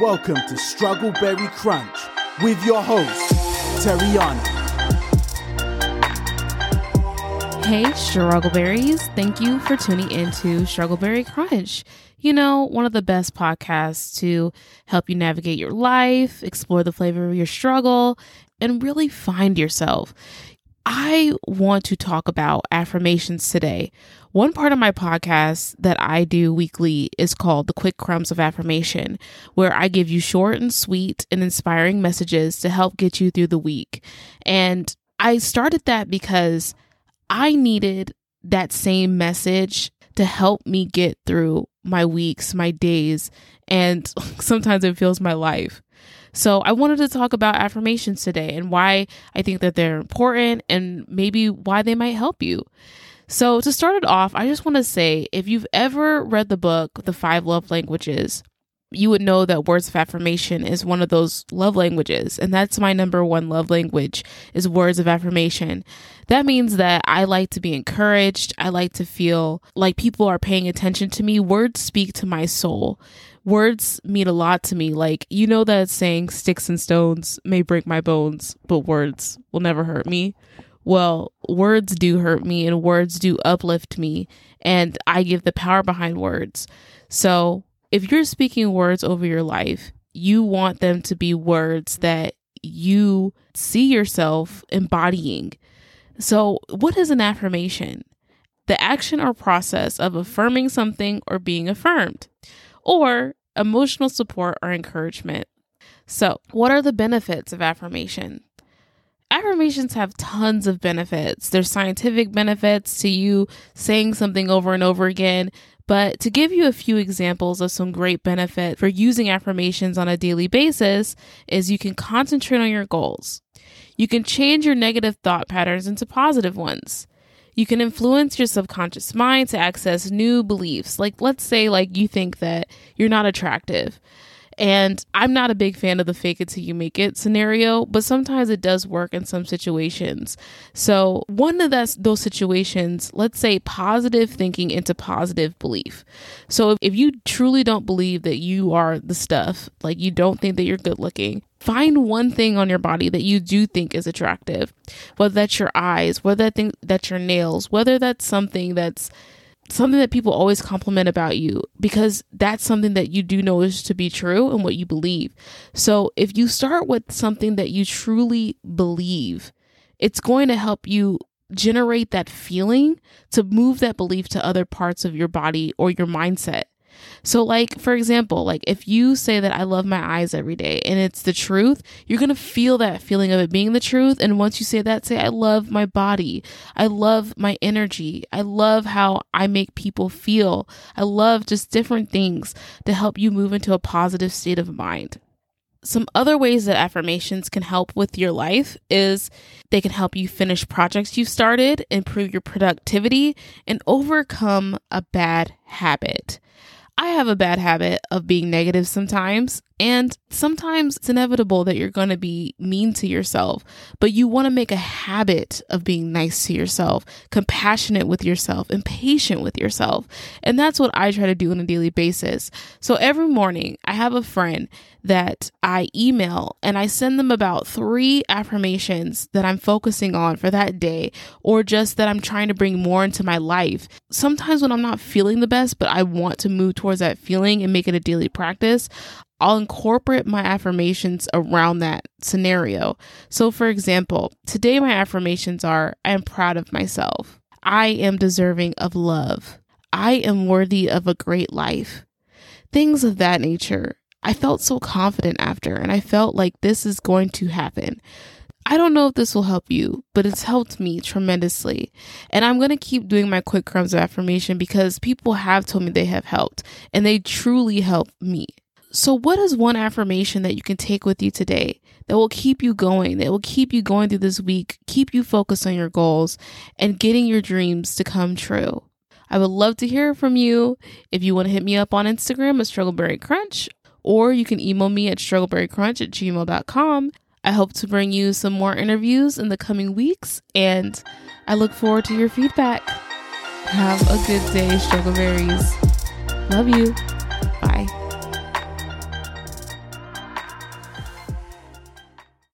Welcome to Struggleberry Crunch with your host, Terriana. Hey, Struggleberries. Thank you for tuning into Struggleberry Crunch. You know, one of the best podcasts to help you navigate your life, explore the flavor of your struggle, and really find yourself. I want to talk about affirmations today. One part of my podcast that I do weekly is called The Quick Crumbs of Affirmation, where I give you short and sweet and inspiring messages to help get you through the week. And I started that because I needed that same message to help me get through my weeks, my days, and sometimes it feels my life. So I wanted to talk about affirmations today and why I think that they're important and maybe why they might help you. So to start it off, I just want to say if you've ever read the book The Five Love Languages, you would know that words of affirmation is one of those love languages. And that's my number one love language is words of affirmation. That means that i like to be encouraged. I like to feel like people are paying attention to me. Words speak to my soul words mean a lot to me like you know that saying sticks and stones may break my bones but words will never hurt me well words do hurt me and words do uplift me and i give the power behind words so if you're speaking words over your life, you want them to be words that you see yourself embodying. So, what is an affirmation? The action or process of affirming something or being affirmed, or emotional support or encouragement. So, what are the benefits of affirmation? Affirmations have tons of benefits. There's scientific benefits to you saying something over and over again, but to give you a few examples of some great benefit for using affirmations on a daily basis is you can concentrate on your goals. You can change your negative thought patterns into positive ones. You can influence your subconscious mind to access new beliefs. Like let's say like you think that you're not attractive. And I'm not a big fan of the fake it till you make it scenario, but sometimes it does work in some situations. So, one of those, those situations, let's say positive thinking into positive belief. So, if, if you truly don't believe that you are the stuff, like you don't think that you're good looking, find one thing on your body that you do think is attractive, whether that's your eyes, whether that thing, that's your nails, whether that's something that's something that people always compliment about you because that's something that you do know is to be true and what you believe. So if you start with something that you truly believe, it's going to help you generate that feeling to move that belief to other parts of your body or your mindset. So, like, for example, like if you say that I love my eyes every day and it's the truth, you're going to feel that feeling of it being the truth. And once you say that, say, I love my body. I love my energy. I love how I make people feel. I love just different things to help you move into a positive state of mind. Some other ways that affirmations can help with your life is they can help you finish projects you've started, improve your productivity, and overcome a bad habit. I have a bad habit of being negative sometimes, and sometimes it's inevitable that you're going to be mean to yourself, but you want to make a habit of being nice to yourself, compassionate with yourself, and patient with yourself. And that's what I try to do on a daily basis. So every morning, I have a friend that I email and I send them about three affirmations that I'm focusing on for that day, or just that I'm trying to bring more into my life. Sometimes when I'm not feeling the best, but I want to move towards that feeling and make it a daily practice, I'll incorporate my affirmations around that scenario. So, for example, today my affirmations are I am proud of myself. I am deserving of love. I am worthy of a great life. Things of that nature. I felt so confident after, and I felt like this is going to happen. I don't know if this will help you, but it's helped me tremendously. And I'm going to keep doing my quick crumbs of affirmation because people have told me they have helped and they truly help me. So, what is one affirmation that you can take with you today that will keep you going, that will keep you going through this week, keep you focused on your goals, and getting your dreams to come true? I would love to hear from you. If you want to hit me up on Instagram at Struggleberry Crunch, or you can email me at struggleberrycrunch at gmail.com. I hope to bring you some more interviews in the coming weeks, and I look forward to your feedback. Have a good day, Struggleberries. Love you.